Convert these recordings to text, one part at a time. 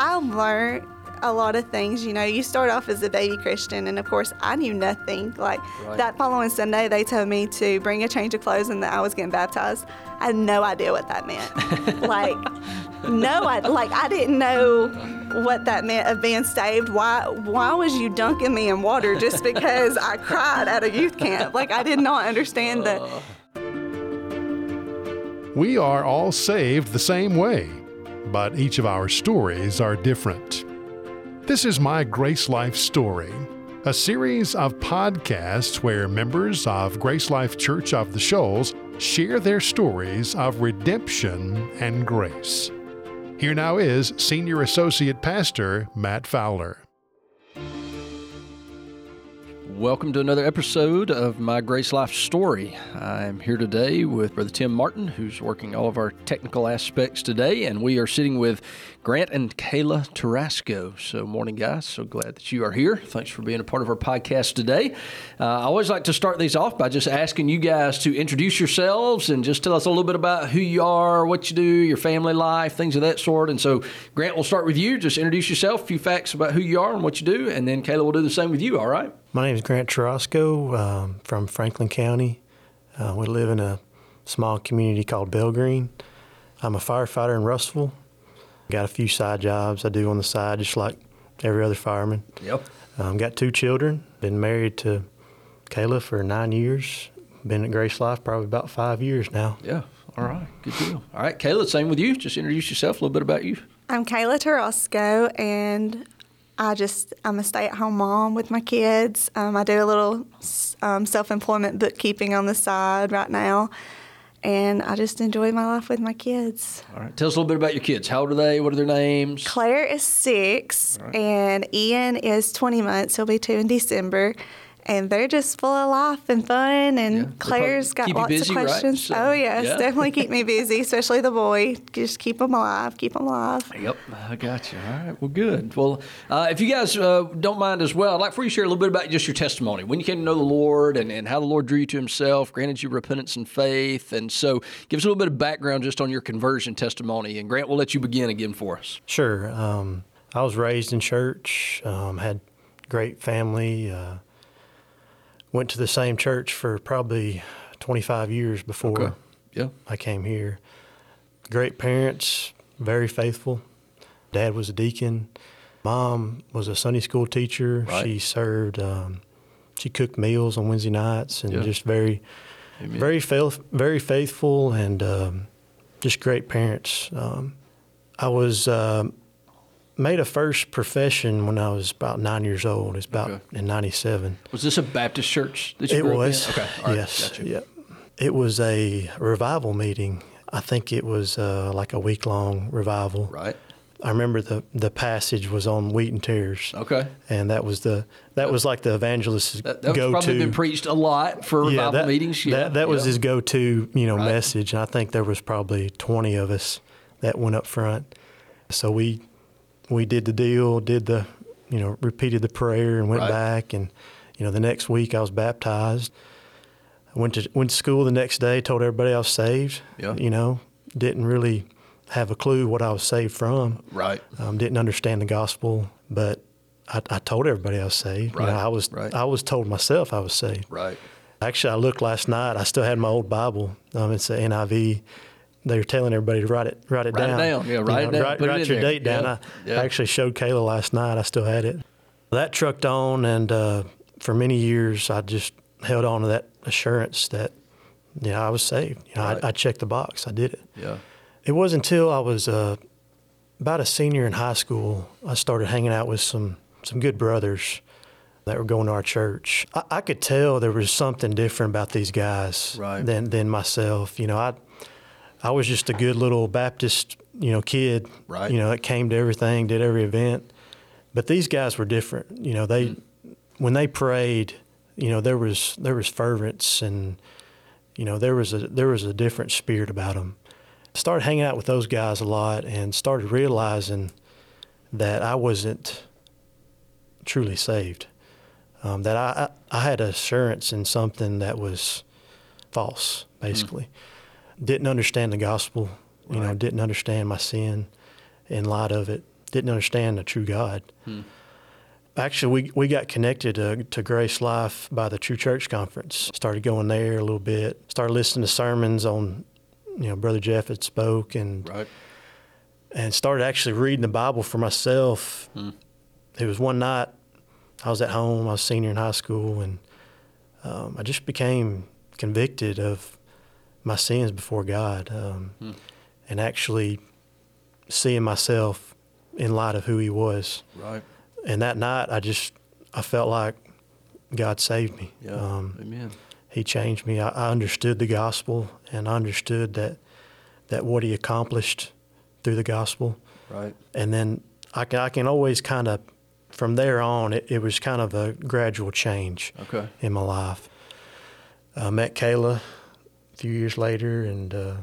I learned a lot of things. You know, you start off as a baby Christian, and of course, I knew nothing. Like Right. that following Sunday, they told me to bring a change of clothes and that I was getting baptized. I had no idea what that meant. like, no, I like I didn't know what that meant of being saved. Why? Why was you dunking me in water just because I cried at a youth camp? Like I did not understand that. Uh. We are all saved the same way, but each of our stories are different. This is my Grace Life Story, a series of podcasts where members of Grace Life Church of the Shoals share their stories of redemption and grace. Here now is Senior Associate Pastor Matt Fowler. Welcome to another episode of My Grace Life Story. I'm here today with Brother Tim Martin, who's working all of our technical aspects today, and we are sitting with Grant and Kayla Tarascou. So, morning, guys. So glad that you are here. Thanks for being a part of our podcast today. Uh, I always like to start these off by just asking you guys to introduce yourselves and just tell us a little bit about who you are, what you do, your family life, things of that sort. And so, Grant, we'll start with you. Just introduce yourself, a few facts about who you are and what you do, and then Kayla will do the same with you, all right? My name is Grant Tarascou um, from Franklin County. Uh, we live in a small community called Belgreen. I'm a firefighter in Russellville. Got a few side jobs I do on the side, just like every other fireman. Yep. Um, got two children. Been married to Kayla for nine years. Been at Grace Life probably about five years now. Yeah. All right. Good deal. All right, Kayla, same with you. Just introduce yourself, a little bit about you. I'm Kayla Tarascou, and I just I'm a stay-at-home mom with my kids. Um, I do a little um, self-employment bookkeeping on the side right now, and I just enjoy my life with my kids. All right. Tell us a little bit about your kids. How old are they? What are their names? Claire is six, and Ian is 20 months. He'll be two in December. And they're just full of life and fun. And Yeah, Claire's got probably keep you lots busy, of right? questions. So, oh, yes, yeah. definitely keep me busy, especially the boy. Just keep them alive, keep them alive. Yep, I got you. All right, well, good. Well, uh, if you guys uh, don't mind as well, I'd like for you to share a little bit about just your testimony, when you came to know the Lord and, and how the Lord drew you to Himself, granted you repentance and faith. And so give us a little bit of background just on your conversion testimony. And Grant, we'll let you begin again for us. Sure. Um, I was raised in church, um, had great family, uh, went to the same church for probably 25 years before Yeah. I came here. Great parents, very faithful. Dad was a deacon. Mom was a Sunday school teacher. Right. She served, um, she cooked meals on Wednesday nights and Yeah. just very, Amen. very faith, very faithful and um, just great parents. Um, I was um, made a first profession when I was about nine years old. It's about Okay. in '97. Was this a Baptist church that you It grew up in? was. Okay. Right. yes. Gotcha. Yep. It was a revival meeting. I think it was uh, like a week long revival. Right. I remember the the passage was on wheat and tares. Okay. And that was the that was like the evangelist's That, that's go probably been preached a lot for revival that, meetings. Yeah. that, that was yeah. his go-to, you know, Right. message. And I think there was probably 20 of us that went up front. So we we did the deal, did the, you know, repeated the prayer and went Right. back. And you know, the next week I was baptized. I went to went to school the next day, told everybody I was saved. Yeah. You know, didn't really have a clue what I was saved from. Right. Um, didn't understand the gospel, but I, I told everybody I was saved. You know, Right, I was right. I was told myself I was saved. Right. Actually, I looked last night. I still had my old Bible. Um, it's the NIV. They were telling everybody to write it, write it Write it down. down. Yeah, You write it down. Write, Put it write in your there. date down. Yeah, I, yeah. I actually showed Kayla last night. I still had it. That trucked on, and uh, for many years, I just held on to that assurance that, you know, I was saved. You know, Right. I, I checked the box. I did it. Yeah. It wasn't until I was uh, about a senior in high school I started hanging out with some some good brothers that were going to our church. I, I could tell there was something different about these guys Right. than than myself. You know, I I was just a good little Baptist, you know, kid. Right. You know, that came to everything, did every event. But these guys were different. You know, they when they prayed, you know, there was there was fervence and you know there was a there was a different spirit about them. Started hanging out with those guys a lot and started realizing that I wasn't truly saved. Um, that I, I I had assurance in something that was false, basically. Didn't understand the gospel, you know, didn't understand my sin in light of it. didn't understand the true God. Actually, we, we got connected to, to Grace Life by the True Church Conference. Started going there a little bit. Started listening to sermons on, you know, Brother Jeff had spoke and Right. and started actually reading the Bible for myself. It was one night I was at home. I was senior in high school, and um, I just became convicted of my sins before God, um, and actually seeing myself in light of who He was. Right. And that night, I just I felt like God saved me. Yeah. Um, Amen. he changed me. I, I understood the gospel, and I understood that that what He accomplished through the gospel Right. and then I can, I can always kind of from there on it, it was kind of a gradual change Okay. in my life i met kayla few years later and uh,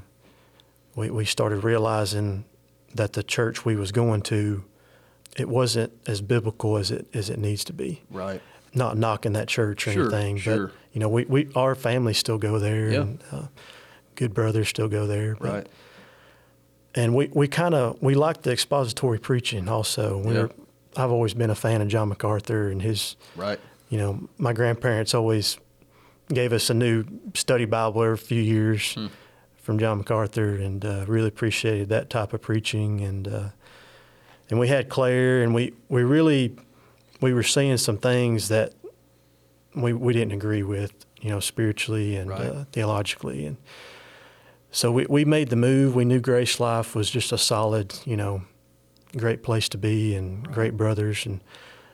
we, we started realizing that the church we was going to it wasn't as biblical as it as it needs to be Right. not knocking that church or Sure, anything sure. but you know we, we our family still go there Yeah. and uh, good brothers still go there but- Right. and we, we kind of we like the expository preaching also. We Yeah. were, I've always been a fan of John MacArthur and his. Right. You know, my grandparents always gave us a new study Bible every few years Hmm. from John MacArthur, and uh, really appreciated that type of preaching. And uh, and we had Claire, and we, we really we were seeing some things that we we didn't agree with, you know, spiritually and Right. uh, theologically, and so we, we made the move. We knew Grace Life was just a solid, you know, great place to be and great brothers. And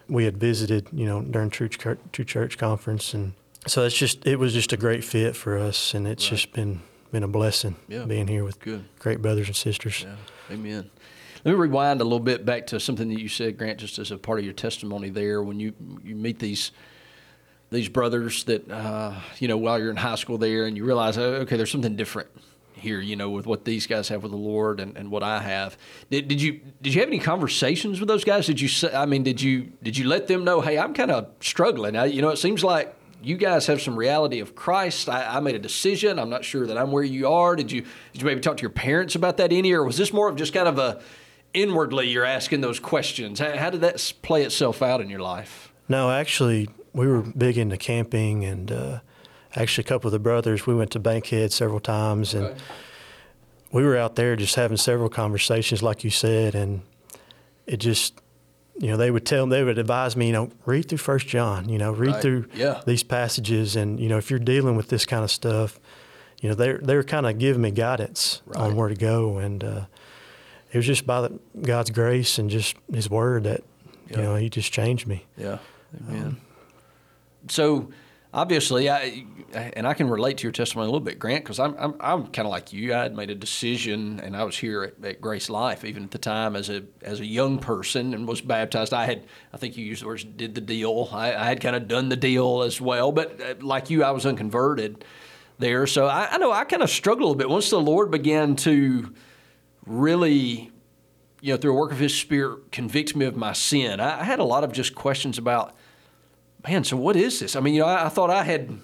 we had visited, you know, during True Church, True Church Conference. And so it's just, it was just a great fit for us. And it's Right. just been, been a blessing Yeah. being here with Good. great brothers and sisters. Yeah. Amen. Let me rewind a little bit back to something that you said, Grant, just as a part of your testimony there. When you you meet these these brothers that uh, you know while you're in high school there, and you realize, oh, okay, there's something different here, you know, with what these guys have with the Lord and, and what I have. Did, did you did you have any conversations with those guys? Did you say, I mean, did you did you let them know, hey, I'm kind of struggling. I, you know, it seems like you guys have some reality of Christ. I, I made a decision. I'm not sure that I'm where you are. Did you did you maybe talk to your parents about that any, or was this more of just kind of a inwardly you're asking those questions? How, how did that play itself out in your life? No, actually, we were big into camping, and uh, actually, a couple of the brothers, we went to Bankhead several times, and we were out there just having several conversations, like you said, and it just, you know, they would tell, them, they would advise me, you know, read through First John, you know, read Right. through Yeah. these passages, and you know, if you're dealing with this kind of stuff, you know, they're they're kind of giving me guidance Right. on where to go, and uh, it was just by the, God's grace and just His Word that, Yeah. you know, He just changed me. Yeah, amen. so obviously, I and I can relate to your testimony a little bit, Grant, because I'm I'm, I'm kind of like you. I had made a decision, and I was here at, at Grace Life even at the time as a as a young person and was baptized. I had I think you used the words did the deal. I, I had kind of done the deal as well, but uh, like you, I was unconverted there. So I, I know I kind of struggled a little bit once the Lord began to really you know, through a work of His Spirit, convicts me of my sin. I, I had a lot of just questions about, man. So what is this? I mean, you know, I, I thought I had,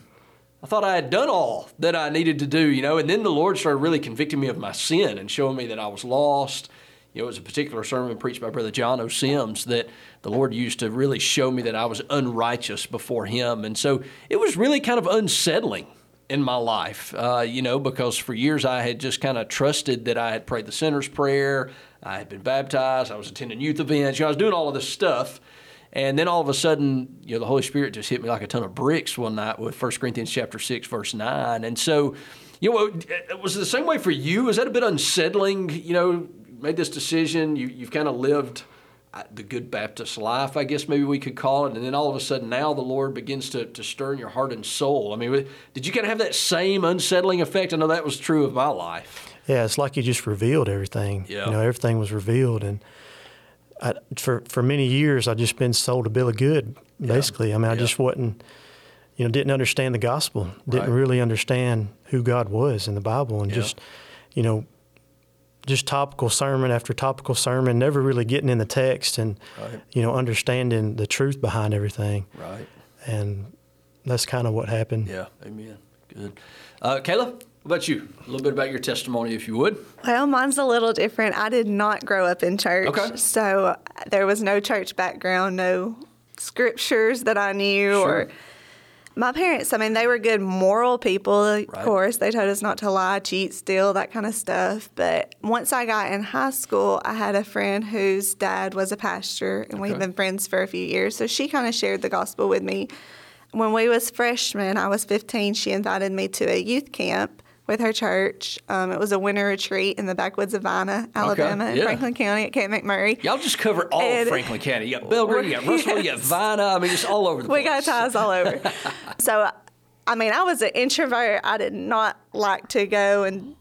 I thought I had done all that I needed to do, you know, and then the Lord started really convicting me of my sin and showing me that I was lost. You know, it was a particular sermon preached by Brother John O. Sims that the Lord used to really show me that I was unrighteous before Him, and so it was really kind of unsettling in my life, uh, you know, because for years I had just kind of trusted that I had prayed the sinner's prayer, I had been baptized, I was attending youth events, you know, I was doing all of this stuff. And then all of a sudden, you know, the Holy Spirit just hit me like a ton of bricks one night with 1 Corinthians chapter 6, verse 9. And so, you know, it was the same way for you? Was that a bit unsettling? You know, made this decision, you, you've kind of lived uh, the good Baptist life, I guess maybe we could call it. And then all of a sudden now the Lord begins to, to stir in your heart and soul. I mean, did you kind of have that same unsettling effect? I know that was true of my life. Yeah, it's like you just revealed everything. Yeah. You know, everything was revealed, and I, for for many years, I just been sold a bill of good. Basically, I mean, I Yeah. just wasn't, you know, didn't understand the gospel, didn't Right. really understand who God was in the Bible, and Yeah. just, you know, just topical sermon after topical sermon, never really getting in the text and, Right. you know, understanding the truth behind everything, Right. and that's kind of what happened. Yeah. Amen. Good. Uh, Kayla, What about you? A little bit about your testimony, if you would. Well, mine's a little different. I did not grow up in church. Okay. So there was no church background, no scriptures that I knew Sure. or my parents, I mean, they were good moral people, of Right. course. They told us not to lie, cheat, steal, that kind of stuff. But once I got in high school, I had a friend whose dad was a pastor, and we've been friends for a few years. So she kind of shared the gospel with me. When we was freshmen, I was 15, she invited me to a youth camp with her church. Um, it was a winter retreat in the backwoods of Vina, Alabama, in yeah. Franklin County at Camp McMurray. Y'all just cover all of Franklin County. You got Belgreen, you got Russell, you got Vina. I mean, just all over the place. We got ties all over. so, I mean, I was an introvert. I did not like to go and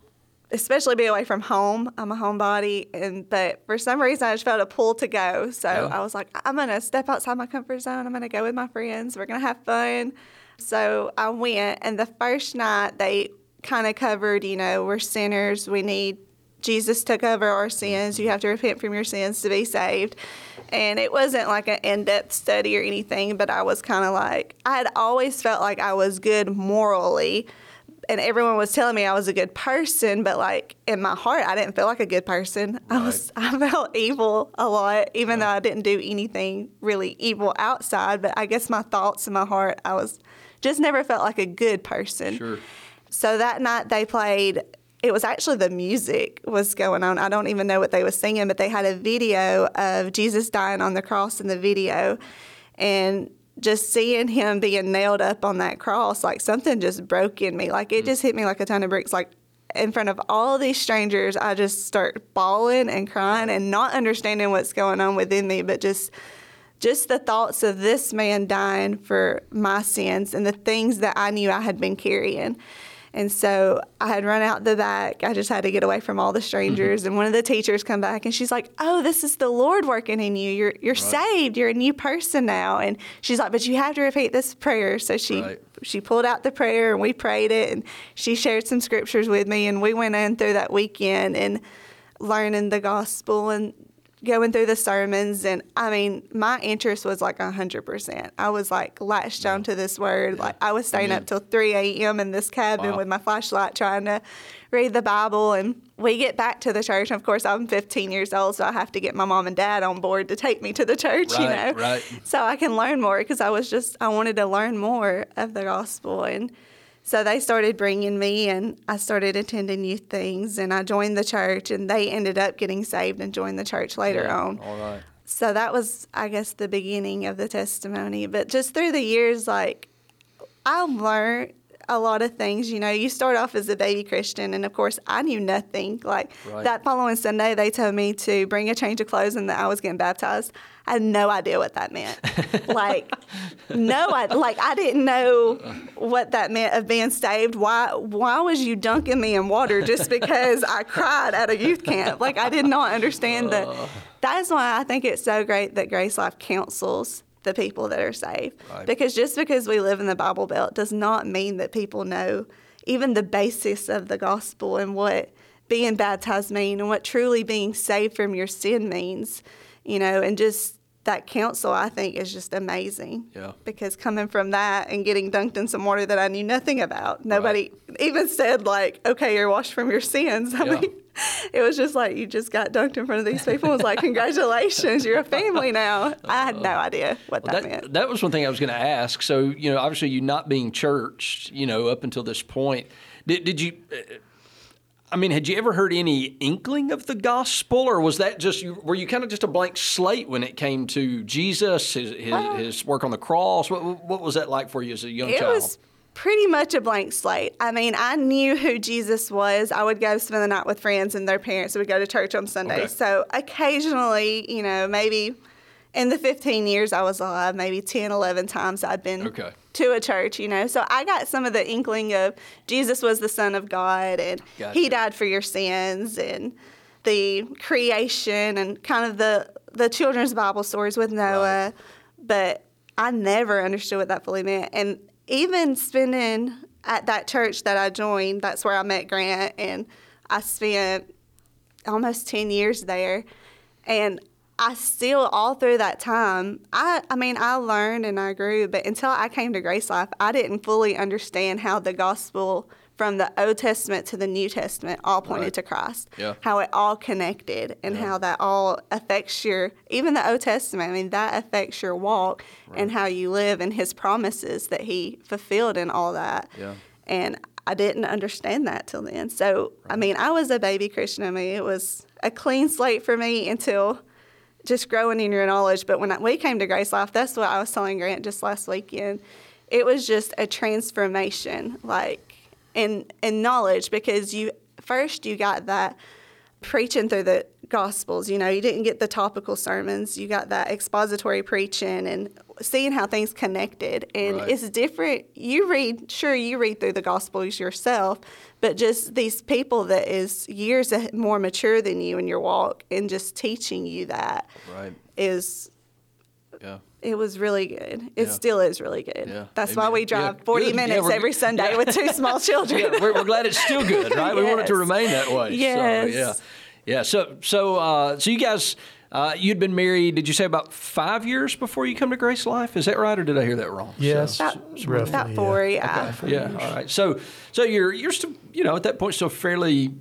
especially be away from home. I'm a homebody, and but for some reason I just felt a pull to go. So Yeah. I was like, I'm gonna step outside my comfort zone. I'm gonna go with my friends. We're gonna have fun. So I went, and the first night they kind of covered, you know, we're sinners. We need Jesus took over our sins. You have to repent from your sins to be saved. And it wasn't like an in depth study or anything, but I was kind of like, I had always felt like I was good morally. And everyone was telling me I was a good person, but like in my heart, I didn't feel like a good person. I was, I felt evil a lot, even though I didn't do anything really evil outside. But I guess my thoughts in my heart, I was just never felt like a good person. Sure. So that night they played. It was actually the music was going on. I don't even know what they were singing, but they had a video of Jesus dying on the cross in the video, and just seeing him being nailed up on that cross, like something just broke in me. Like it mm. just hit me like a ton of bricks. Like in front of all these strangers, I just start bawling and crying and not understanding what's going on within me, but just just the thoughts of this man dying for my sins and the things that I knew I had been carrying. And so I had run out the back. I just had to get away from all the mm-hmm. strangers. And one of the teachers come back and she's like, "Oh, this is the Lord working in you. You're you're saved. You're a new person now." And she's like, "But you have to repeat this prayer." So she Right. she pulled out the prayer and we prayed it and she shared some scriptures with me and we went in through that weekend and learning the gospel and going through the sermons and I mean my interest was like hundred percent. I was like latched onto this word. Like I was staying up mm-hmm. till three AM in this cabin Wow. with my flashlight trying to read the Bible and we get back to the church and of course I'm fifteen years old so I have to get my mom and dad on board to take me to the church, you know. right. So I can learn more because I was just I wanted to learn more of the gospel and so they started bringing me and I started attending youth things and I joined the church and they ended up getting saved and joined the church later Yeah, on. All right. So that was I guess the beginning of the testimony, but just through the years like I learned a lot of things. You know, you start off as a baby Christian, and of course, I knew nothing. Like Right. that following Sunday, they told me to bring a change of clothes and that I was getting baptized. I had no idea what that meant. like, no, I like I didn't know what that meant of being saved. Why? Why was you dunking me in water just because I cried at a youth camp? Like I did not understand that. That's why I think it's so great that Grace Life counsels the people that are saved. Right. Because just because we live in the Bible Belt does not mean that people know even the basis of the gospel and what being baptized mean and what truly being saved from your sin means, you know, and just that counsel I think is just amazing. Yeah. Because coming from that and getting dunked in some water that I knew nothing about, nobody even said like, "Okay, you're washed from your sins." I Yeah. mean, it was just like you just got dunked in front of these people. It was like, "Congratulations, you're a family now." I had no idea what Well, that, that, meant. that was one thing I was going to ask. So, you know, obviously you not being churched, you know, up until this point, did, did you, uh, I mean, had you ever heard any inkling of the gospel or was that just, were you kind of just a blank slate when it came to Jesus, his, his, his work on the cross? What, what was that like for you as a young It child? was pretty much a blank slate. I mean, I knew who Jesus was. I would go spend the night with friends and their parents would go to church on Sunday. Okay. So occasionally, you know, maybe in the 15 years I was alive, maybe 10, 11 times I'd been Okay. to a church, you know. So I got some of the inkling of Jesus was the Son of God and Gotcha. He died for your sins and the creation and kind of the the children's Bible stories with Noah. But I never understood what that fully meant. And even spending at that church that I joined, that's where I met Grant and I spent almost 10 years there. And I still, all through that time, I, I mean, I learned and I grew, but until I came to Grace Life, I didn't fully understand how the gospel from the Old Testament to the New Testament all pointed Right. to Christ. Yeah. How it all connected and how that all affects your even the Old Testament. I mean that affects your walk and how you live and His promises that He fulfilled and all that. Yeah. And I didn't understand that till then. So I mean I was a baby Christian. I mean it was a clean slate for me until just growing in your knowledge. But when we came to Grace Life, that's what I was telling Grant just last weekend. It was just a transformation, like in in knowledge, because you first you got that preaching through the gospels. You know, you didn't get the topical sermons. You got that expository preaching and seeing how things connected. And Right. it's different. You read, sure, you read through the gospels yourself, but just these people that is years more mature than you in your walk and just teaching you that Right. is Yeah. It was really good. It Yeah. still is really good. Yeah. That's why Amen. we Yeah, drive 40 good. Minutes we're every. Sunday Yeah. with two small children. yeah, we're, we're glad it's still good, right? We want it to remain that way. Yes. So, yeah. Yeah. So, so, uh, so you guys, uh, you'd been married. Did you say about five years before you come to Grace Life? Is that right, or did I hear that wrong? Yes, About, roughly, about yeah. four, yeah. Yeah. All right. So, so you're you're still, you know, at that point, still fairly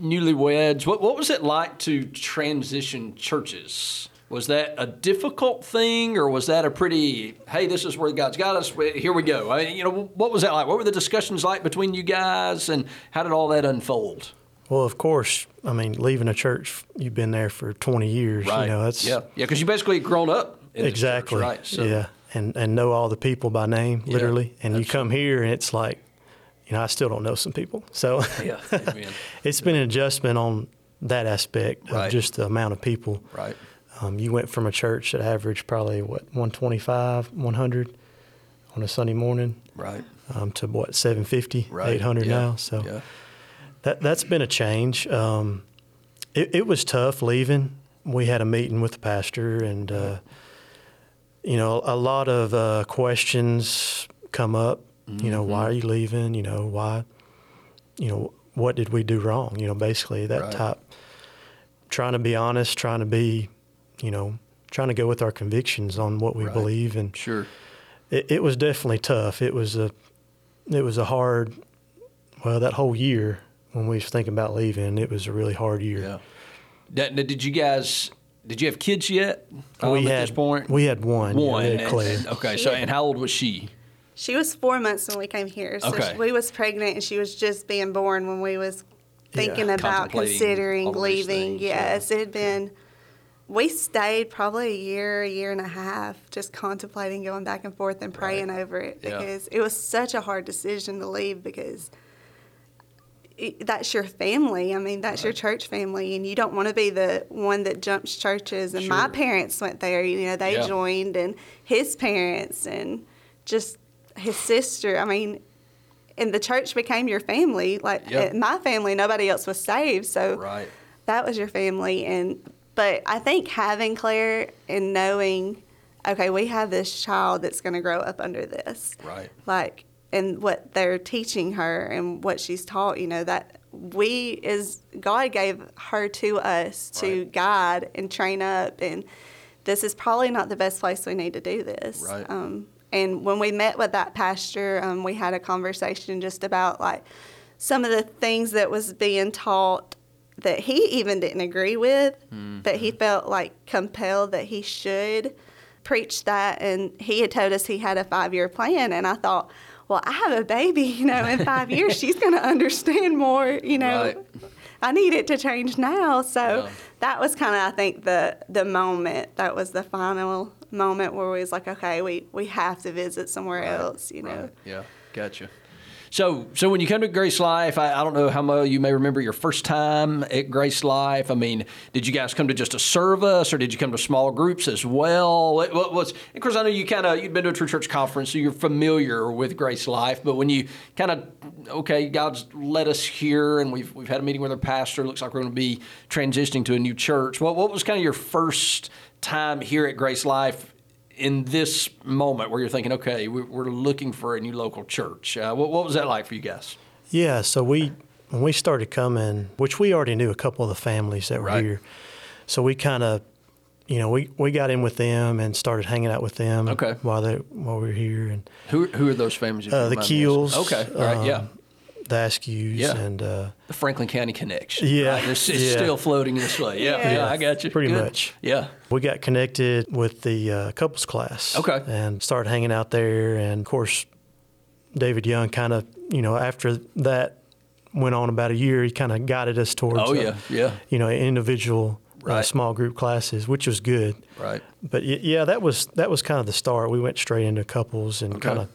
newlyweds. What what was it like to transition churches? Was that a difficult thing, or was that a pretty, hey, this is where God's got us. Here we go. I mean, you know, what was that like? What were the discussions like between you guys, and how did all that unfold? Well, of course, I mean, leaving a church, you've been there for 20 years. Right. You know, that's yeah, yeah, because you basically grown up in this church, exactly right? So, yeah, and and know all the people by name, Yeah, literally. and you come here, and it's like, you know, I still don't know some people. So Yeah. It's been an adjustment on that aspect of just the amount of people. Right. Um, you went from a church that averaged probably what 125, 100 on a Sunday morning Right. um, to what 750, Right. 800 yeah. now. So Yeah. that that's been a change. Um, it, it was tough leaving. We had a meeting with the pastor, and uh, you know, a lot of uh, questions come up. You know, Mm-hmm. why are you leaving? You know, why? You know, what did we do wrong? You know, basically that Right. type. Trying to be honest, trying to be, you know, trying to go with our convictions on what we Right. believe, and Sure. it, it was definitely tough. It was a, it was a hard. Well, that whole year when we was thinking about leaving, it was a really hard year. Yeah. Did, did you guys? Did you have kids yet? um, we at had this point. we had one. one. we had and- Claire. and- okay. So, and how old was she? She was four months when we came here. So Okay. she- we was pregnant and she was just being born when we was thinking Yeah. about considering leaving. things, yeah. yes, it had been. We stayed probably a year, a year and a half, just contemplating going back and forth and praying over it Yeah. because it was such a hard decision to leave because it, that's your family. I mean, that's your church family, and you don't want to be the one that jumps churches. And my parents went there. You know, they Yeah. joined, and his parents, and just his sister. I mean, and the church became your family. Like Yeah. my family, nobody else was saved, so Right. that was your family. And but I think having Claire and knowing, okay, we have this child that's going to grow up under this Right. like and what they're teaching her and what she's taught you know that we is god gave her to us to Right. guide and train up and this is probably not the best place we need to do this Right. um, and when we met with that pastor um, we had a conversation just about like some of the things that was being taught that he even didn't agree with mm-hmm. but he felt like compelled that he should preach that and he had told us he had a five year plan and i thought well i have a baby you know in five years she's going to understand more you know Right. i need it to change now so Yeah. that was kind of i think the the moment that was the final moment where we was like okay we we have to visit somewhere else you know Right. Yeah. Gotcha. So, so when you come to Grace Life, I, I don't know how much you may remember your first time at Grace Life. I mean, did you guys come to just a service, or did you come to small groups as well? What, what was? Of course, I know you kind of you've been to a true church conference, so you're familiar with Grace Life. But when you kind of okay, God's led us here, and we've we've had a meeting with our pastor. Looks like we're going to be transitioning to a new church. What what was kind of your first time here at Grace Life? In this moment where you're thinking, okay, we- we're looking for a new local church. Uh, what, what was that like for you guys? Yeah, so we when we started coming, which we already knew a couple of the families that were Right. here, so we kind of, you know, we, we got in with them and started hanging out with them Okay. while they while we were here, and Who, who are those families? Uh, the don't mind me asking? Keels, Okay, all right, um, yeah. The Askews Yeah. and uh, The Franklin County connection. Yeah, right? it's, it's yeah. still floating this way. Yeah, yeah, Yeah. I got you. Pretty Good. much. Yeah. we got connected with the uh, couples class. Okay. And started hanging out there. And of course, David Young kind of, you know, after that went on about a year, he kind of guided us towards, Oh uh, yeah, yeah. you know, individual uh, small group classes, which was good. Right. But y- yeah, that was that was kind of the start. We went straight into couples and Okay. kind of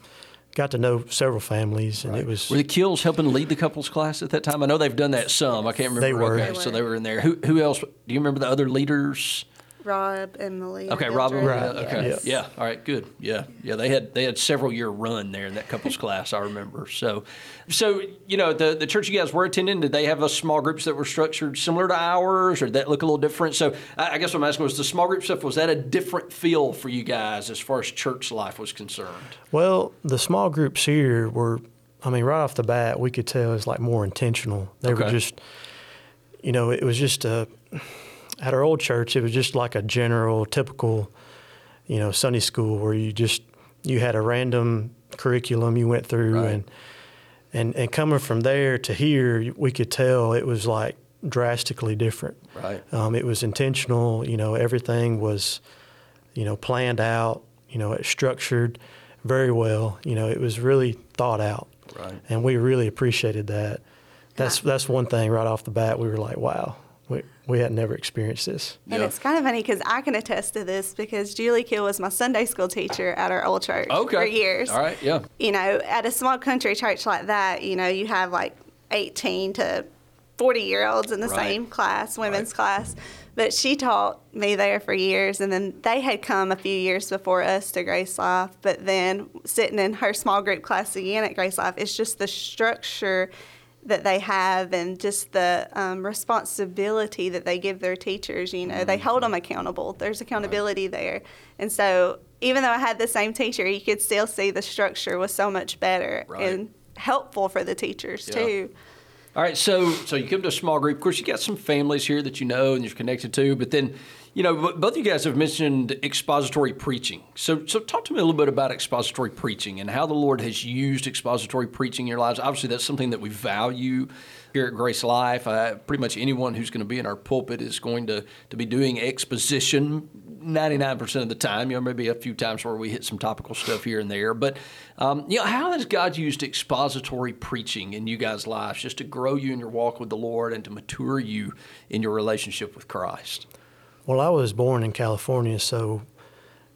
got to know several families, and it was Were the Kills helping lead the couples class at that time? I know they've done that some. I can't remember. They were. Okay, They so they were in there. Who who else? Do you remember the other leaders? Rob and Malia. Okay, Robin. Mildred, Right. Okay. yes. Yeah. All right. Good. Yeah. Yeah. They had they had several year run there in that couples class. I remember. So, so you know the the church you guys were attending. Did they have a small groups that were structured similar to ours, or did that look a little different? So, I, I guess what I'm asking was the small group stuff. Was that a different feel for you guys as far as church life was concerned? well, the small groups here were. I mean, right off the bat, we could tell it was like more intentional. They were just, you know, it was just a. At our old church, it was just like a general, typical, you know, Sunday school where you just you had a random curriculum you went through, Right. and and and coming from there to here, we could tell it was like drastically different. Right. Um, it was intentional. You know, everything was, you know, planned out. You know, it structured very well. You know, it was really thought out, Right. and we really appreciated that. That's that's one thing right off the bat. We were like, wow, we we had never experienced this. And Yeah. it's kind of funny because I can attest to this because Julie Kill was my Sunday school teacher at our old church Okay. for years. All right. Yeah. You know, at a small country church like that, you know, you have like 18 to 40 year olds in the Right. same class, women's Right. class. But she taught me there for years, and then they had come a few years before us to Grace Life. But then sitting in her small group class again at Grace Life, it's just the structure that they have and just the um, responsibility that they give their teachers. You know, they hold them accountable. There's accountability there. And so, even though I had the same teacher, you could still see the structure was so much better Right. and helpful for the teachers Yeah. too. All right, so so you come to a small group. Of course, you got some families here that you know and you're connected to, but then, you know, both of you guys have mentioned expository preaching. So so talk to me a little bit about expository preaching and how the Lord has used expository preaching in your lives. Obviously, that's something that we value here at Grace Life. Uh, pretty much anyone who's going to be in our pulpit is going to to be doing exposition 99% of the time. You know, maybe a few times where we hit some topical stuff here and there. But, um, you know, how has God used expository preaching in you guys' lives just to grow you in your walk with the Lord and to mature you in your relationship with Christ? Well, I was born in California, so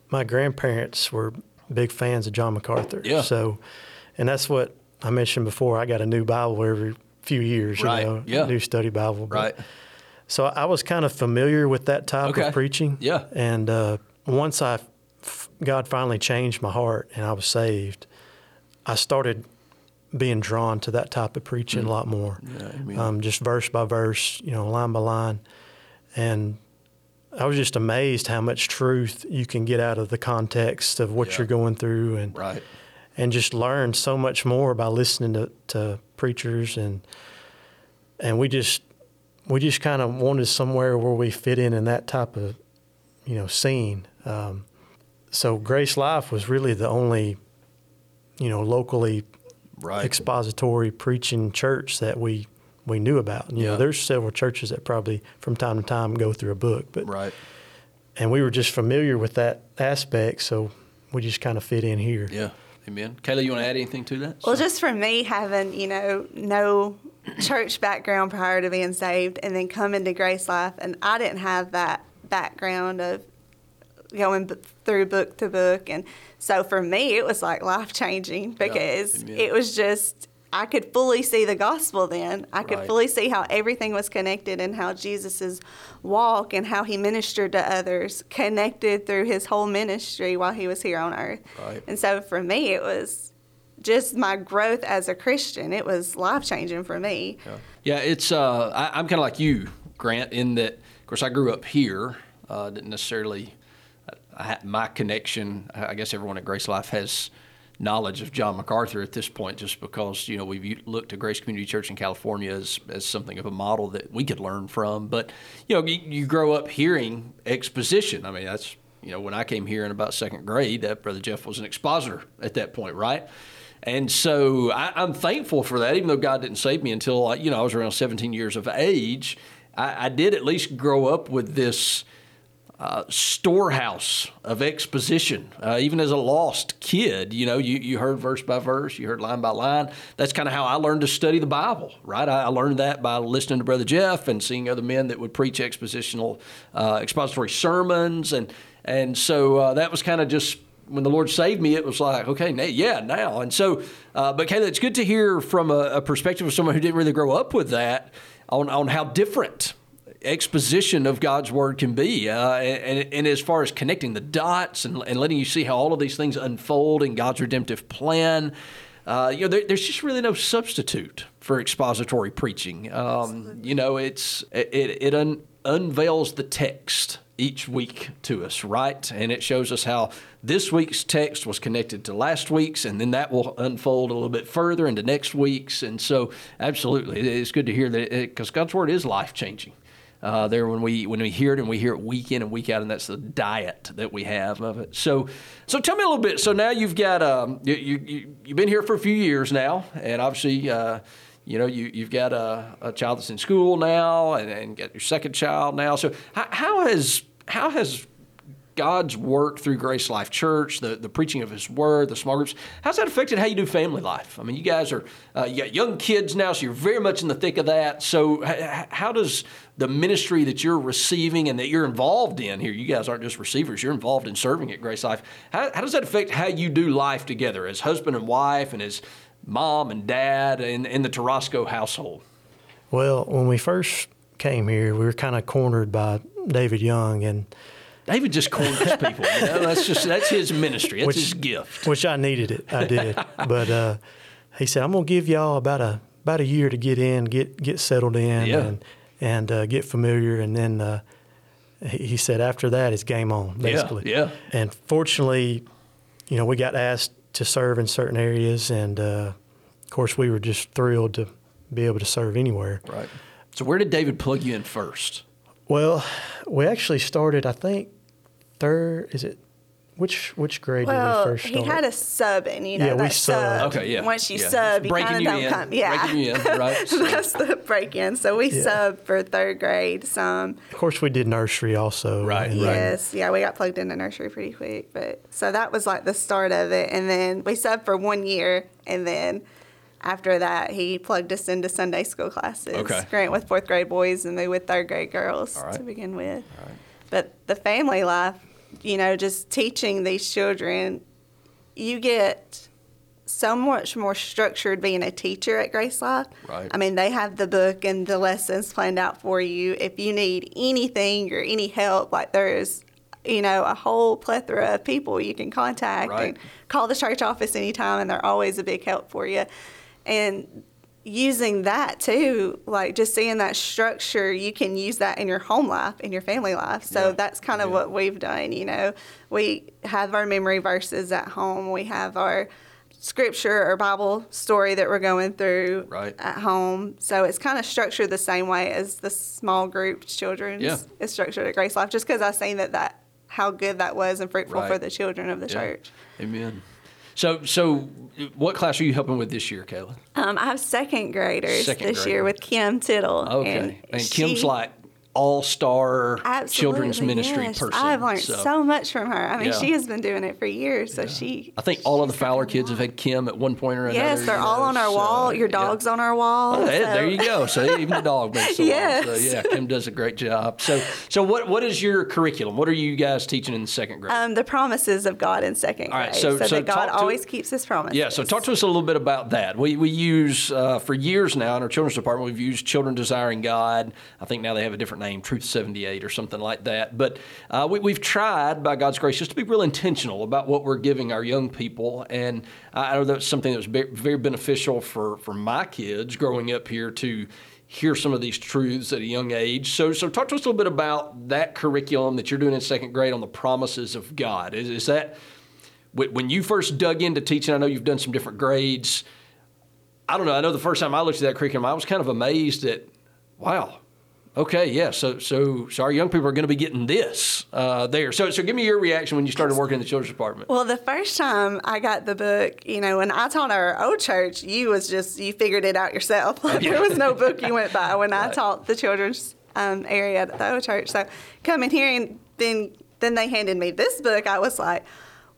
my grandparents were big fans of John MacArthur. Yeah. So, and that's what I mentioned before. I got a new Bible every few years. Right, You know, yeah. New study Bible. But- Right. So I was kind of familiar with that type Okay. of preaching. Yeah. And uh, once I, f- God finally changed my heart and I was saved, I started being drawn to that type of preaching a lot more. Yeah, amen. Um, just verse by verse, you know, line by line. And I was just amazed how much truth you can get out of the context of what Yeah. you're going through and Right. and just learn so much more by listening to, to preachers and and we just we just kind of wanted somewhere where we fit in in that type of you know scene. Um, so Grace Life was really the only you know locally Right. expository preaching church that we we knew about. You Yeah. know, there's several churches that probably from time to time go through a book, but right. and we were just familiar with that aspect, so we just kind of fit in here. Yeah. Amen. Kayla, you want to add anything to that? Well, just for me, having, you know, no church background prior to being saved and then coming to Grace Life, and I didn't have that background of going b- through book to book. And so for me, it was like life changing because amen. it was just, I could fully see the gospel then. I could Right. fully see how everything was connected and how Jesus's walk and how he ministered to others connected through his whole ministry while he was here on earth. Right. And so for me, it was just my growth as a Christian. It was life changing for me. Yeah, it's. Uh, I, I'm kind of like you, Grant, in that. Of course, I grew up here. Uh, didn't necessarily. I my connection. I guess everyone at Grace Life has knowledge of John MacArthur at this point, just because you know we've looked to Grace Community Church in California as as something of a model that we could learn from. But you know, you, you grow up hearing exposition. I mean, that's you know when I came here in about second grade, that Brother Jeff was an expositor at that point, right? And so I, I'm thankful for that, even though God didn't save me until you know I was around 17 years of age. I, I did at least grow up with this uh, storehouse of exposition. Uh, even as a lost kid, you know, you, you heard verse by verse, you heard line by line. That's kind of how I learned to study the Bible, right? I, I, learned that by listening to Brother Jeff and seeing other men that would preach expositional, uh, expository sermons, and and so uh, that was kind of just when the Lord saved me, it was like, okay, now, yeah, now. And so, uh, but Kayla, it's good to hear from a, a perspective of someone who didn't really grow up with that on on how different exposition of God's word can be. Uh, and, and, as far as connecting the dots and, and, letting you see how all of these things unfold in God's redemptive plan, uh, you know, there, there's just really no substitute for expository preaching. Um, you know, it's it, it un, unveils the text each week to us, right? And it shows us how this week's text was connected to last week's, and then that will unfold a little bit further into next week's. And so, absolutely, it's good to hear that because God's Word is life changing uh, there when we when we hear it and we hear it week in and week out, and that's the diet that we have of it. So, so tell me a little bit. So now you've got um, you, you you've been here for a few years now, and obviously. Uh, you know, you, you've got a, a child that's in school now and, and got your second child now. So how, how has how has God's work through Grace Life Church, the, the preaching of His Word, the small groups, how's that affected how you do family life? I mean, you guys are, uh, you got young kids now, so you're very much in the thick of that. So, h- how does the ministry that you're receiving and that you're involved in here, you guys aren't just receivers, you're involved in serving at Grace Life, how, how does that affect how you do life together as husband and wife and as mom and dad in, in the Tarascou household? Well, when we first came here, we were kind of cornered by David Young and David just corners people. You know? That's just that's his ministry. That's which, his gift. Which I needed it. I did. but uh, he said, "I'm gonna give y'all about a about a year to get in, get get settled in, yeah. and and uh, get familiar, and then." Uh, he said after that it's game on basically yeah, yeah. and fortunately you know we got asked to serve in certain areas and uh, of course we were just thrilled to be able to serve anywhere right so where did david plug you in first well we actually started i think third. Is it which which grade well, did we first start? he had a sub in, you know, yeah, we sub. Okay, yeah. Once you yeah. sub, you kind of don't in. come. Yeah, breaking you in, right? So. That's the break in. So we yeah. sub for third grade some. Of course, we did nursery also. Right. Yes. Yeah, we got plugged into nursery pretty quick, but so that was like the start of it, and then we sub for one year, and then. After that, he plugged us into Sunday school classes. Okay. Grant with fourth grade boys and me with third grade girls to begin with. But the family life you know, just teaching these children, you get so much more structured being a teacher at Grace Life. Right. I mean, they have the book and the lessons planned out for you. If you need anything or any help, like there's, you know, a whole plethora of people you can contact right. and call the church office anytime, and they're always a big help for you. And using that too, like just seeing that structure, you can use that in your home life, in your family life. So yeah. that's kind of yeah. what we've done. You know, we have our memory verses at home. We have our scripture or Bible story that we're going through right. at home. So it's kind of structured the same way as the small group children's yeah. is structured at Grace Life, just because I've seen that that how good that was and fruitful right. for the children of the church. Amen. So, so what class are you helping with this year, Kayla? Um, I have second graders second this grader. year with Kim Tittle. Okay, and, and she, Kim's like all star children's ministry yes. person. I've learned so. so. much from her. I mean, yeah. she has been doing it for years, so yeah. she. I think all of the Fowler kids have had Kim at one point or another. Yes, they're all know, on our so, wall. Your dog's yeah. on our wall. Oh, so. There you go. So even the dog makes the yes. So yeah, Kim does a great job. So so what what is your curriculum? What are you guys teaching in the second grade? Um, the promises of God in second grade. All right, so, so, that God to, always keeps His promises. Yeah. So talk to us a little bit about that. We we use uh, for years now in our children's department. We've used Children Desiring God. I think now they have a different name, Truth Seventy Eight or something like that. But uh, we, have tried, by God's grace, just to be real intentional about what we're giving our young people. And I know that's something that was very beneficial for, for my kids growing up here to hear some of these truths at a young age. So, so talk to us a little bit about that curriculum that you're doing in second grade on the promises of God. Is, is that when you first dug into teaching? I know you've done some different grades. I don't know. I know the first time I looked at that curriculum, I was kind of amazed at, wow, Okay, yeah. So, so, so our young people are going to be getting this uh, there. So, so give me your reaction when you started working in the children's department. Well, the first time I got the book, you know, when I taught our old church, you was just you figured it out yourself. Like. There was no book you went by when I taught the children's um, area at the old church. So coming here and then then they handed me this book, I was like.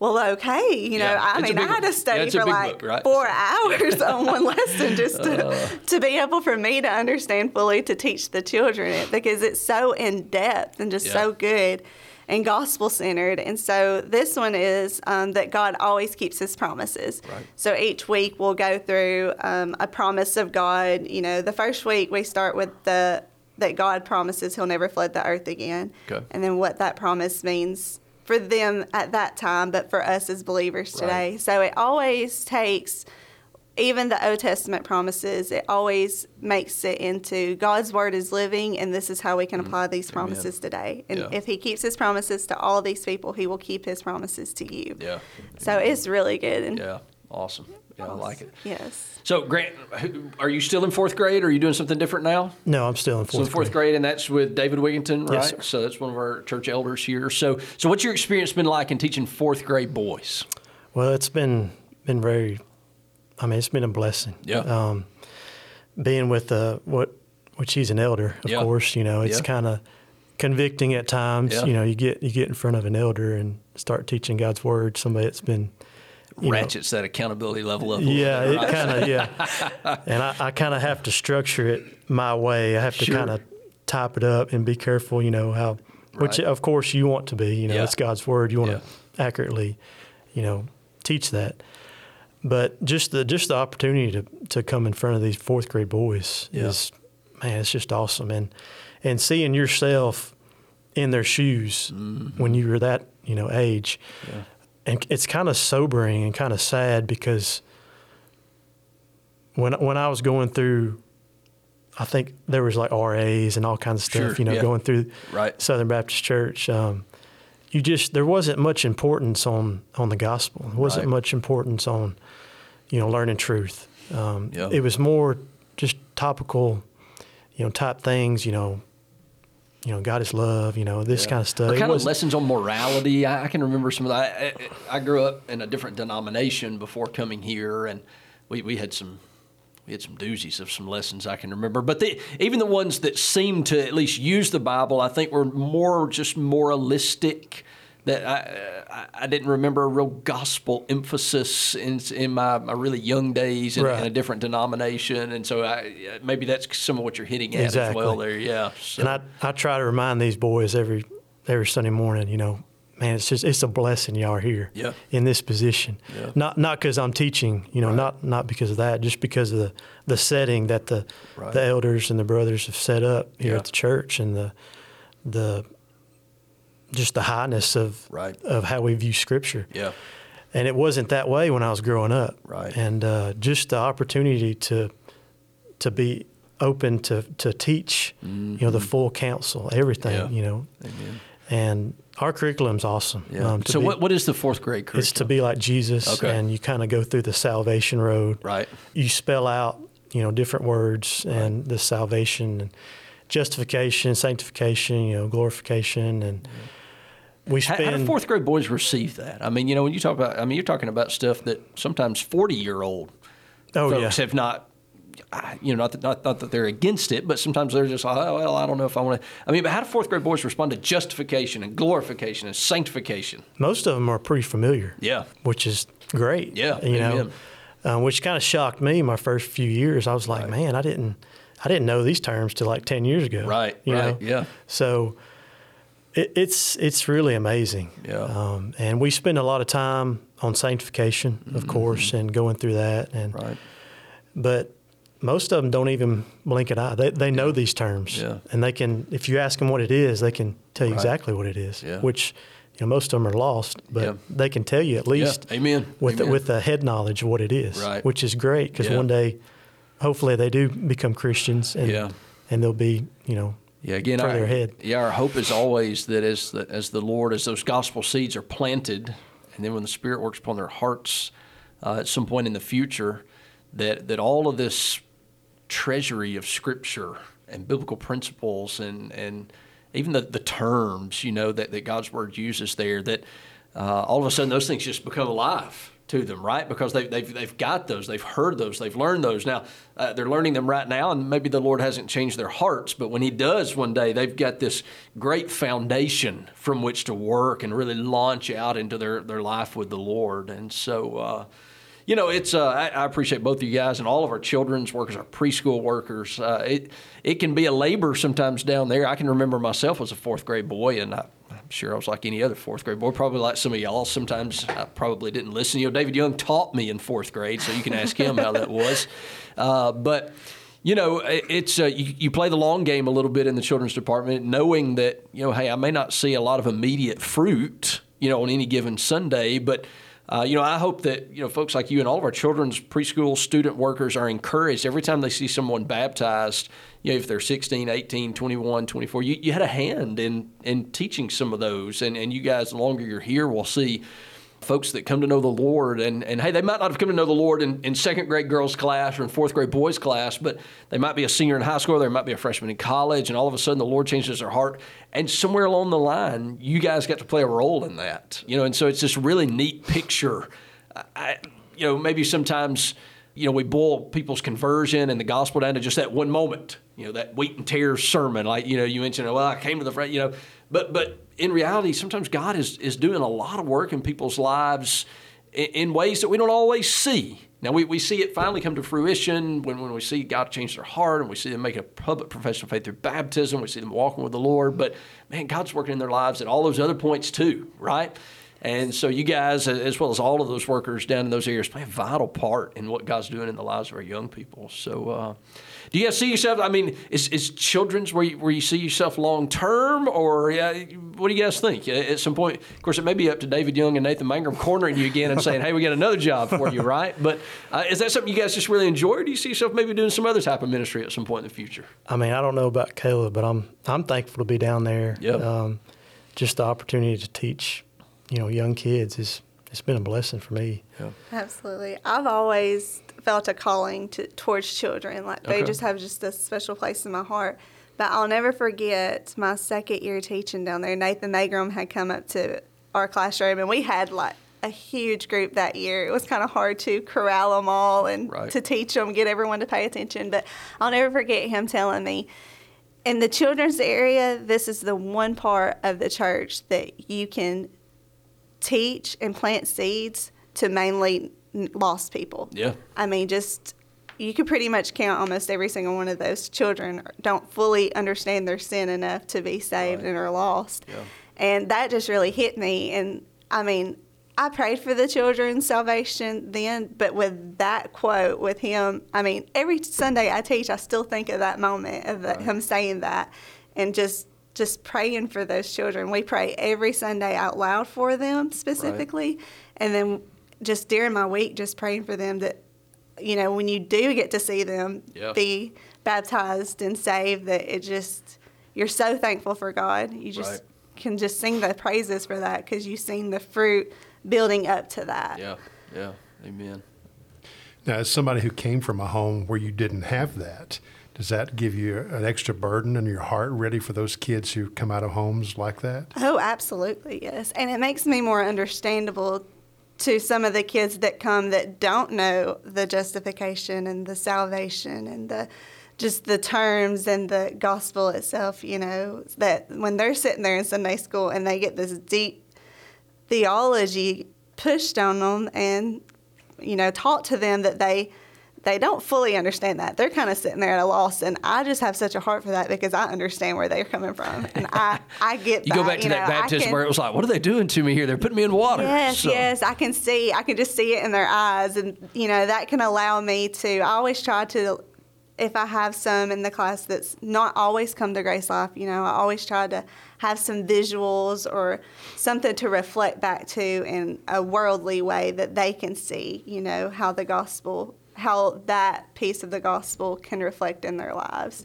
Well, okay, you know, Yeah, I mean, I had to study Yeah, for like book, right? four hours on one lesson just to, Uh. to be able for me to understand fully to teach the children it because it's so in depth and just Yeah. so good and gospel centered. And so this one is um, that God always keeps his promises. Right. So each week we'll go through um, a promise of God. You know, the first week we start with the that God promises he'll never flood the earth again. Okay. And then what that promise means for them at that time, but for us as believers today. Right. So it always takes even the Old Testament promises, it always makes it into God's word is living, and this is how we can apply these promises today. And Mm-hmm. Yeah. if He keeps His promises to all these people, He will keep His promises to you. Yeah, So it's really good. And yeah, awesome. Yeah, I like it. Yes. So, Grant, are you still in fourth grade? Or are you doing something different now? No, I'm still in So fourth, in fourth grade, and that's with David Wigginton, right? Yes. So that's one of our church elders here. So, so what's your experience been like in teaching fourth grade boys? Well, it's been been very. I mean, it's been a blessing. Yeah. Um, being with uh, what, which he's an elder, of Yeah. course. You know, it's Yeah. kind of convicting at times. Yeah. You know, you get you get in front of an elder and start teaching God's word. Somebody that's been you know, Ratchets that accountability level up. Yeah, bit, it kind of yeah, and I, I kind of have to structure it my way. I have to Sure. kind of type it up and be careful. You know how, which Right. of course you want to be. You know, Yeah. it's God's word. You want Yeah. to accurately, you know, teach that. But just the just the opportunity to to come in front of these fourth grade boys Yeah. is, man, it's just awesome. And and seeing yourself in their shoes Mm-hmm. when you were that you know age, and it's kind of sobering and kind of sad because when when I was going through, I think there was like RAs and all kinds of stuff, Sure, you know, yeah. going through Right. Southern Baptist Church. Um, you just there wasn't much importance on on the gospel. There wasn't Right. much importance on you know learning truth. Um, Yeah. It was more just topical, you know, type things. You know, you know, God is love. You know, this Yeah. kind of stuff. Or kind of lessons on morality. I, I can remember some of that. I, I, I grew up in a different denomination before coming here, and we, we had some we had some doozies of some lessons I can remember. But the, even the ones that seemed to at least use the Bible, I think were more just moralistic. That I, uh, I, I didn't remember a real gospel emphasis in, in my, my really young days in, in a different denomination, and so I, maybe that's some of what you're hitting at as well. There, yeah. So, And I, I try to remind these boys every every Sunday morning, you know, man, it's just it's a blessing y'all are here Yeah. in this position. Yeah. Not not because I'm teaching, you know, not not because of that, just because of the, the setting that the Right. the elders and the brothers have set up here Yeah. at the church and the the just the highness of Right. of how we view scripture. yeah. And it wasn't that way when I was growing up. Right. And uh, just the opportunity to to be open to to teach, you know, the full counsel, everything, Mm-hmm. Yeah. you know. Amen. And our curriculum's awesome. Yeah. Um, so be- what, what is the fourth grade curriculum? It's to be like Jesus, Okay. and you kind of go through the salvation road. Right. You spell out, you know, different words and the salvation and justification, sanctification, you know, glorification, and we How, spend. how do fourth grade boys receive that? I mean, you know, when you talk about, I mean, you're talking about stuff that sometimes 40 year old oh folks yeah, have not, you know, not that, not, not that they're against it, but sometimes they're just, oh, well, I don't know if I want to. I mean, but how do fourth grade boys respond to justification and glorification and sanctification? most of them are pretty familiar. Yeah. which is great. Yeah, you know, uh, which kind of shocked me my first few years. I was like, man, I didn't, I didn't know these terms till like ten years ago. Right, You right, know? yeah. So it, it's it's really amazing. Yeah. Um, and we spend a lot of time on sanctification, of course, and going through that. And Mm-hmm. Right. but most of them don't even blink an eye. They they know these terms, Yeah. and they can. If you ask them what it is, they can tell you Right. exactly what it is. Yeah. Which you know most of them are lost, but Yeah. they can tell you at least yeah. Amen. with the, Amen. with the head knowledge of what it is, Right. which is great because Yeah. one day, hopefully, they do become Christians and Yeah. and they'll be you know Yeah, again, further our, ahead. Yeah, our hope is always that as the, as the Lord, as those gospel seeds are planted, and then when the Spirit works upon their hearts uh, at some point in the future, that that all of this treasury of Scripture and biblical principles and and even the, the terms you know that, that God's word uses there that uh, all of a sudden those things just become alive to them, right? Because they've, they've, they've got those, they've heard those, they've learned those. Now, uh, they're learning them right now, and maybe the Lord hasn't changed their hearts, but when He does one day, they've got this great foundation from which to work and really launch out into their, their life with the Lord. And so, uh, you know, it's uh, I, I, appreciate both of you guys and all of our children's workers, our preschool workers. Uh, it it can be a labor sometimes down there. I can remember myself as a fourth grade boy, and I, sure I was like any other fourth grade boy, probably like some of y'all. Sometimes I probably didn't listen. You know, David Young taught me in fourth grade, so you can ask him how that was. Uh, but you know, it's uh, you, you, play the long game a little bit in the children's department, knowing that you know, hey, I may not see a lot of immediate fruit, you know, on any given Sunday, but uh, you know, I hope that you know folks like you and all of our children's preschool student workers are encouraged every time they see someone baptized. You know, if they're 16, 18, 21, 24, you, you had a hand in in teaching some of those, and and you guys, the longer you're here, will see folks that come to know the Lord. And, and hey, they might not have come to know the Lord in, in second grade girls' class or in fourth grade boys' class, but they might be a senior in high school, they might be a freshman in college, and all of a sudden the Lord changes their heart. And somewhere along the line, you guys got to play a role in that. You know, and so it's this really neat picture. I, you know, maybe sometimes, you know, we boil people's conversion and the gospel down to just that one moment. You know, that wheat and tares sermon, like you know, you mentioned. Oh, well, I came to the front. You know, but but in reality, sometimes God is, is doing a lot of work in people's lives in, in ways that we don't always see. Now, we, we see it finally come to fruition when, when we see God change their heart and we see them make a public profession of faith through baptism. We see them walking with the Lord. But man, God's working in their lives at all those other points too, right? And so you guys, as well as all of those workers down in those areas, play a vital part in what God's doing in the lives of our young people. So, uh, do you guys see yourself? I mean, is, is children's where you, where you see yourself long term, or yeah, what do you guys think? At some point, of course, it may be up to David Young and Nathan Mangrum cornering you again and saying, "Hey, we got another job for you," right? But uh, is that something you guys just really enjoy, or do you see yourself maybe doing some other type of ministry at some point in the future? I mean, I don't know about Kayla, but I'm I'm thankful to be down there. Yeah. Um, just the opportunity to teach you know young kids is it's been a blessing for me. Yeah. Absolutely. I've always felt a calling to, towards children. Like they just have just a special place in my heart. But I'll never forget my second year teaching down there. Nathan Mangrum had come up to our classroom, and we had like a huge group that year. It was kind of hard to corral them all and right. to teach them, get everyone to pay attention. But I'll never forget him telling me, in the children's area, this is the one part of the church that you can teach and plant seeds to mainly lost people. Yeah. I mean, just you could pretty much count almost every single one of those children don't fully understand their sin enough to be saved right. and are lost. Yeah. And that just really hit me. And I mean, I prayed for the children's salvation then, but with that quote with him, I mean, every Sunday I teach, I still think of that moment of right. him saying that, and just just praying for those children. We pray every Sunday out loud for them specifically, right. and then just during my week, just praying for them that, you know, when you do get to see them yep. be baptized and saved, that it just you're so thankful for God. You just right. can just sing the praises for that because you've seen the fruit building up to that. Yeah, yeah, amen. Now, as somebody who came from a home where you didn't have that, does that give you an extra burden in your heart ready for those kids who come out of homes like that? Oh, absolutely, yes. And it makes me more understandable to some of the kids that come that don't know the justification and the salvation and the just the terms and the gospel itself, you know, that when they're sitting there in Sunday school and they get this deep theology pushed on them and, you know, taught to them that they they don't fully understand that. They're kind of sitting there at a loss, and I just have such a heart for that because I understand where they're coming from, and I I get. you that, go back to you that know, baptism can, where it was like, what are they doing to me here? They're putting me in water. Yes, so. yes, I can see. I can just see it in their eyes, and you know that can allow me to. I always try to. If I have some in the class that's not always come to Grace Life, you know, I always try to have some visuals or something to reflect back to in a worldly way that they can see, you know, how the gospel how that piece of the gospel can reflect in their lives.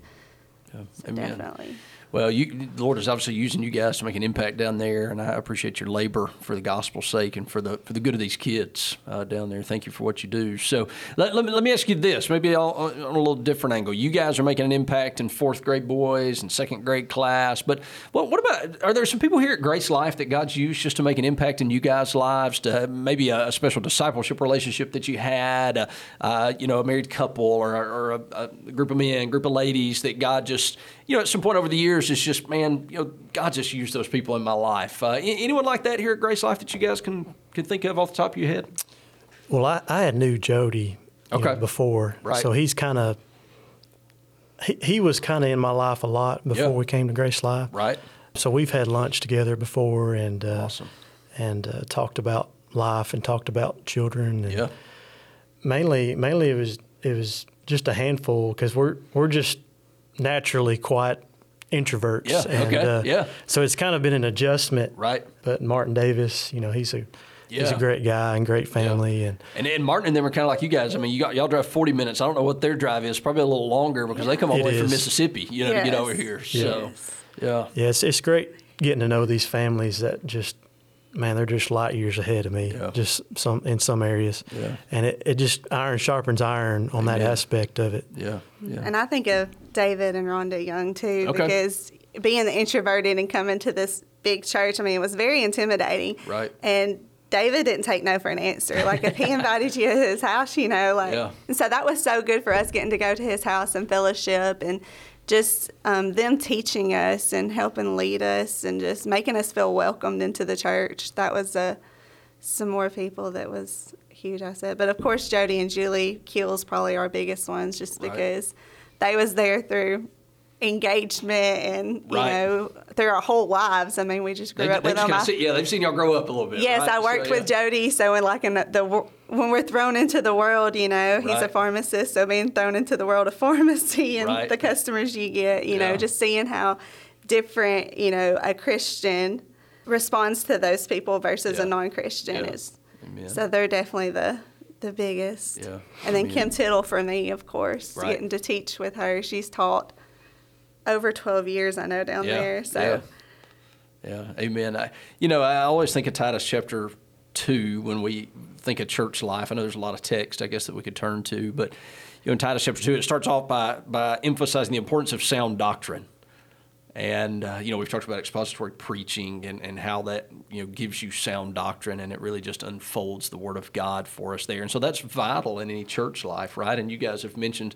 Yeah. So definitely. Well, you, the Lord is obviously using you guys to make an impact down there, and I appreciate your labor for the gospel's sake and for the for the good of these kids uh, down there. Thank you for what you do. So let, let, me, let me ask you this, maybe on, a little different angle. You guys are making an impact in fourth grade boys and second grade class, but what, what about, are there some people here at Grace Life that God's used just to make an impact in you guys' lives, to maybe a, a special discipleship relationship that you had, uh, uh, you know, a married couple or, or a, a group of men, group of ladies that God just you know, at some point over the years, it's just, man, you know, God just used those people in my life. Uh, anyone like that here at Grace Life that you guys can, can think of off the top of your head? Well, I, I had knew Jody okay. know, before. Right. So he's kind of, he, he was kind of in my life a lot before we came to Grace Life. Right. So we've had lunch together before and, uh, awesome. and uh, talked about life and talked about children. And yeah. Mainly, mainly it was, it was just a handful because we're, we're just naturally quite introverts. Yeah. And, okay. Uh, yeah. So it's kind of been an adjustment. Right. But Martin Davis, you know, he's a yeah. he's a great guy and great family. Yeah. And, and and Martin and them are kind of like you guys. I mean, you got y'all drive forty minutes. I don't know what their drive is. Probably a little longer because they come all the way from Mississippi, you know, yes. to get over here. So, yeah. Yeah, it's, it's great getting to know these families that just man, they're just light years ahead of me. Yeah. Just some in some areas, yeah. and it, it just iron sharpens iron on Amen. that aspect of it. Yeah, yeah. And I think of David and Rhonda Young too, Okay. because being the introverted and coming to this big church, I mean, it was very intimidating. Right. And David didn't take no for an answer. Like if he invited you to his house, you know, like, Yeah. and so that was so good for us getting to go to his house and fellowship and just um, them teaching us and helping lead us and just making us feel welcomed into the church. That was uh, some more people that was huge. I said, but of course, Jody and Julie Keel's probably our biggest ones, just Right. because they was there through engagement and you Right. know through our whole lives. I mean, we just grew They, up they with them. I- see, yeah, they've seen y'all grow up a little bit. Yes, right? I worked So, with yeah. Jody. So in like in the, the when we're thrown into the world, you know, he's a pharmacist. So being thrown into the world of pharmacy and Right. the customers you get, you Yeah. know, just seeing how different, you know, a Christian responds to those people versus Yeah. a non-Christian is. Amen. So they're definitely the the biggest. Yeah. And then Amen. Kim Tittle for me, of course, Right. getting to teach with her. She's taught over 12 years, I know, down Yeah, there. So. yeah. Yeah, amen. I, you know, I always think of Titus chapter two when we think of church life. I know there's a lot of text, I guess, that we could turn to, but you know, in Titus chapter two, it starts off by by emphasizing the importance of sound doctrine. And uh, you know, we've talked about expository preaching and, and how that you know gives you sound doctrine, and it really just unfolds the Word of God for us there. And so that's vital in any church life, right? And you guys have mentioned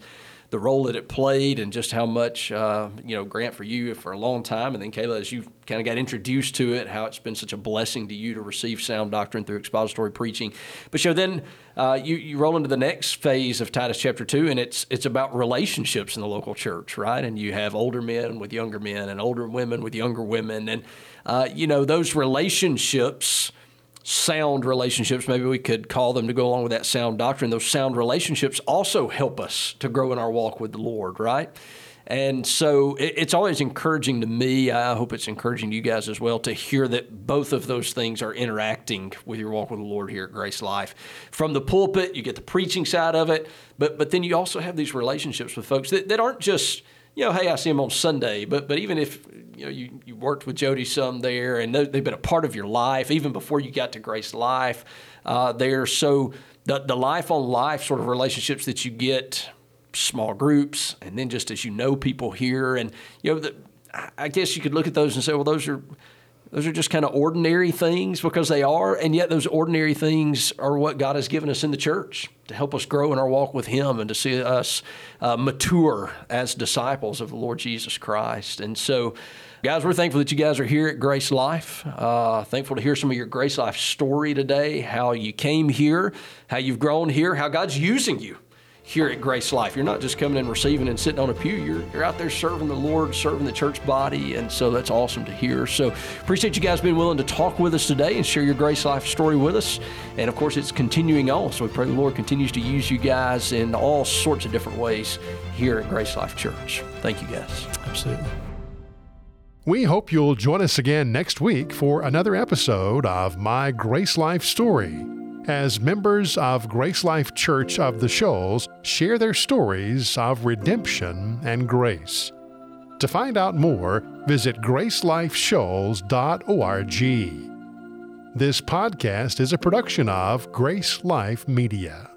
the role that it played and just how much, uh, you know, Grant for you for a long time. And then Kayla, as you kind of got introduced to it, how it's been such a blessing to you to receive sound doctrine through expository preaching. But you know, then uh, you, you roll into the next phase of Titus chapter two, and it's it's about relationships in the local church, right? And you have older men with younger men and older women with younger women. And, uh, you know, those relationships sound relationships, maybe we could call them to go along with that sound doctrine. Those sound relationships also help us to grow in our walk with the Lord, right? And so it's always encouraging to me. I hope it's encouraging to you guys as well to hear that both of those things are interacting with your walk with the Lord here at Grace Life. From the pulpit, you get the preaching side of it, but but then you also have these relationships with folks that, that aren't just you know, hey, I see them on Sunday, but but even if you know you, you worked with Jody some there, and they- they've been a part of your life even before you got to Grace Life, uh, they're so the the life on life sort of relationships that you get, small groups, and then just as you know people here, and you know, the, I guess you could look at those and say, well, those are those are just kind of ordinary things because they are, and yet those ordinary things are what God has given us in the church to help us grow in our walk with Him and to see us uh, mature as disciples of the Lord Jesus Christ. And so, guys, we're thankful that you guys are here at Grace Life. Uh, thankful to hear some of your Grace Life story today, how you came here, how you've grown here, how God's using you here at Grace Life. You're not just coming and receiving and sitting on a pew. You're, you're out there serving the Lord, serving the church body. And so that's awesome to hear. So appreciate you guys being willing to talk with us today and share your Grace Life story with us. And of course, it's continuing on. So we pray the Lord continues to use you guys in all sorts of different ways here at Grace Life Church. Thank you guys. Absolutely. We hope you'll join us again next week for another episode of My Grace Life Story as members of Grace Life Church of the Shoals share their stories of redemption and grace. To find out more, visit gracelifeshoals.org. This podcast is a production of Grace Life Media.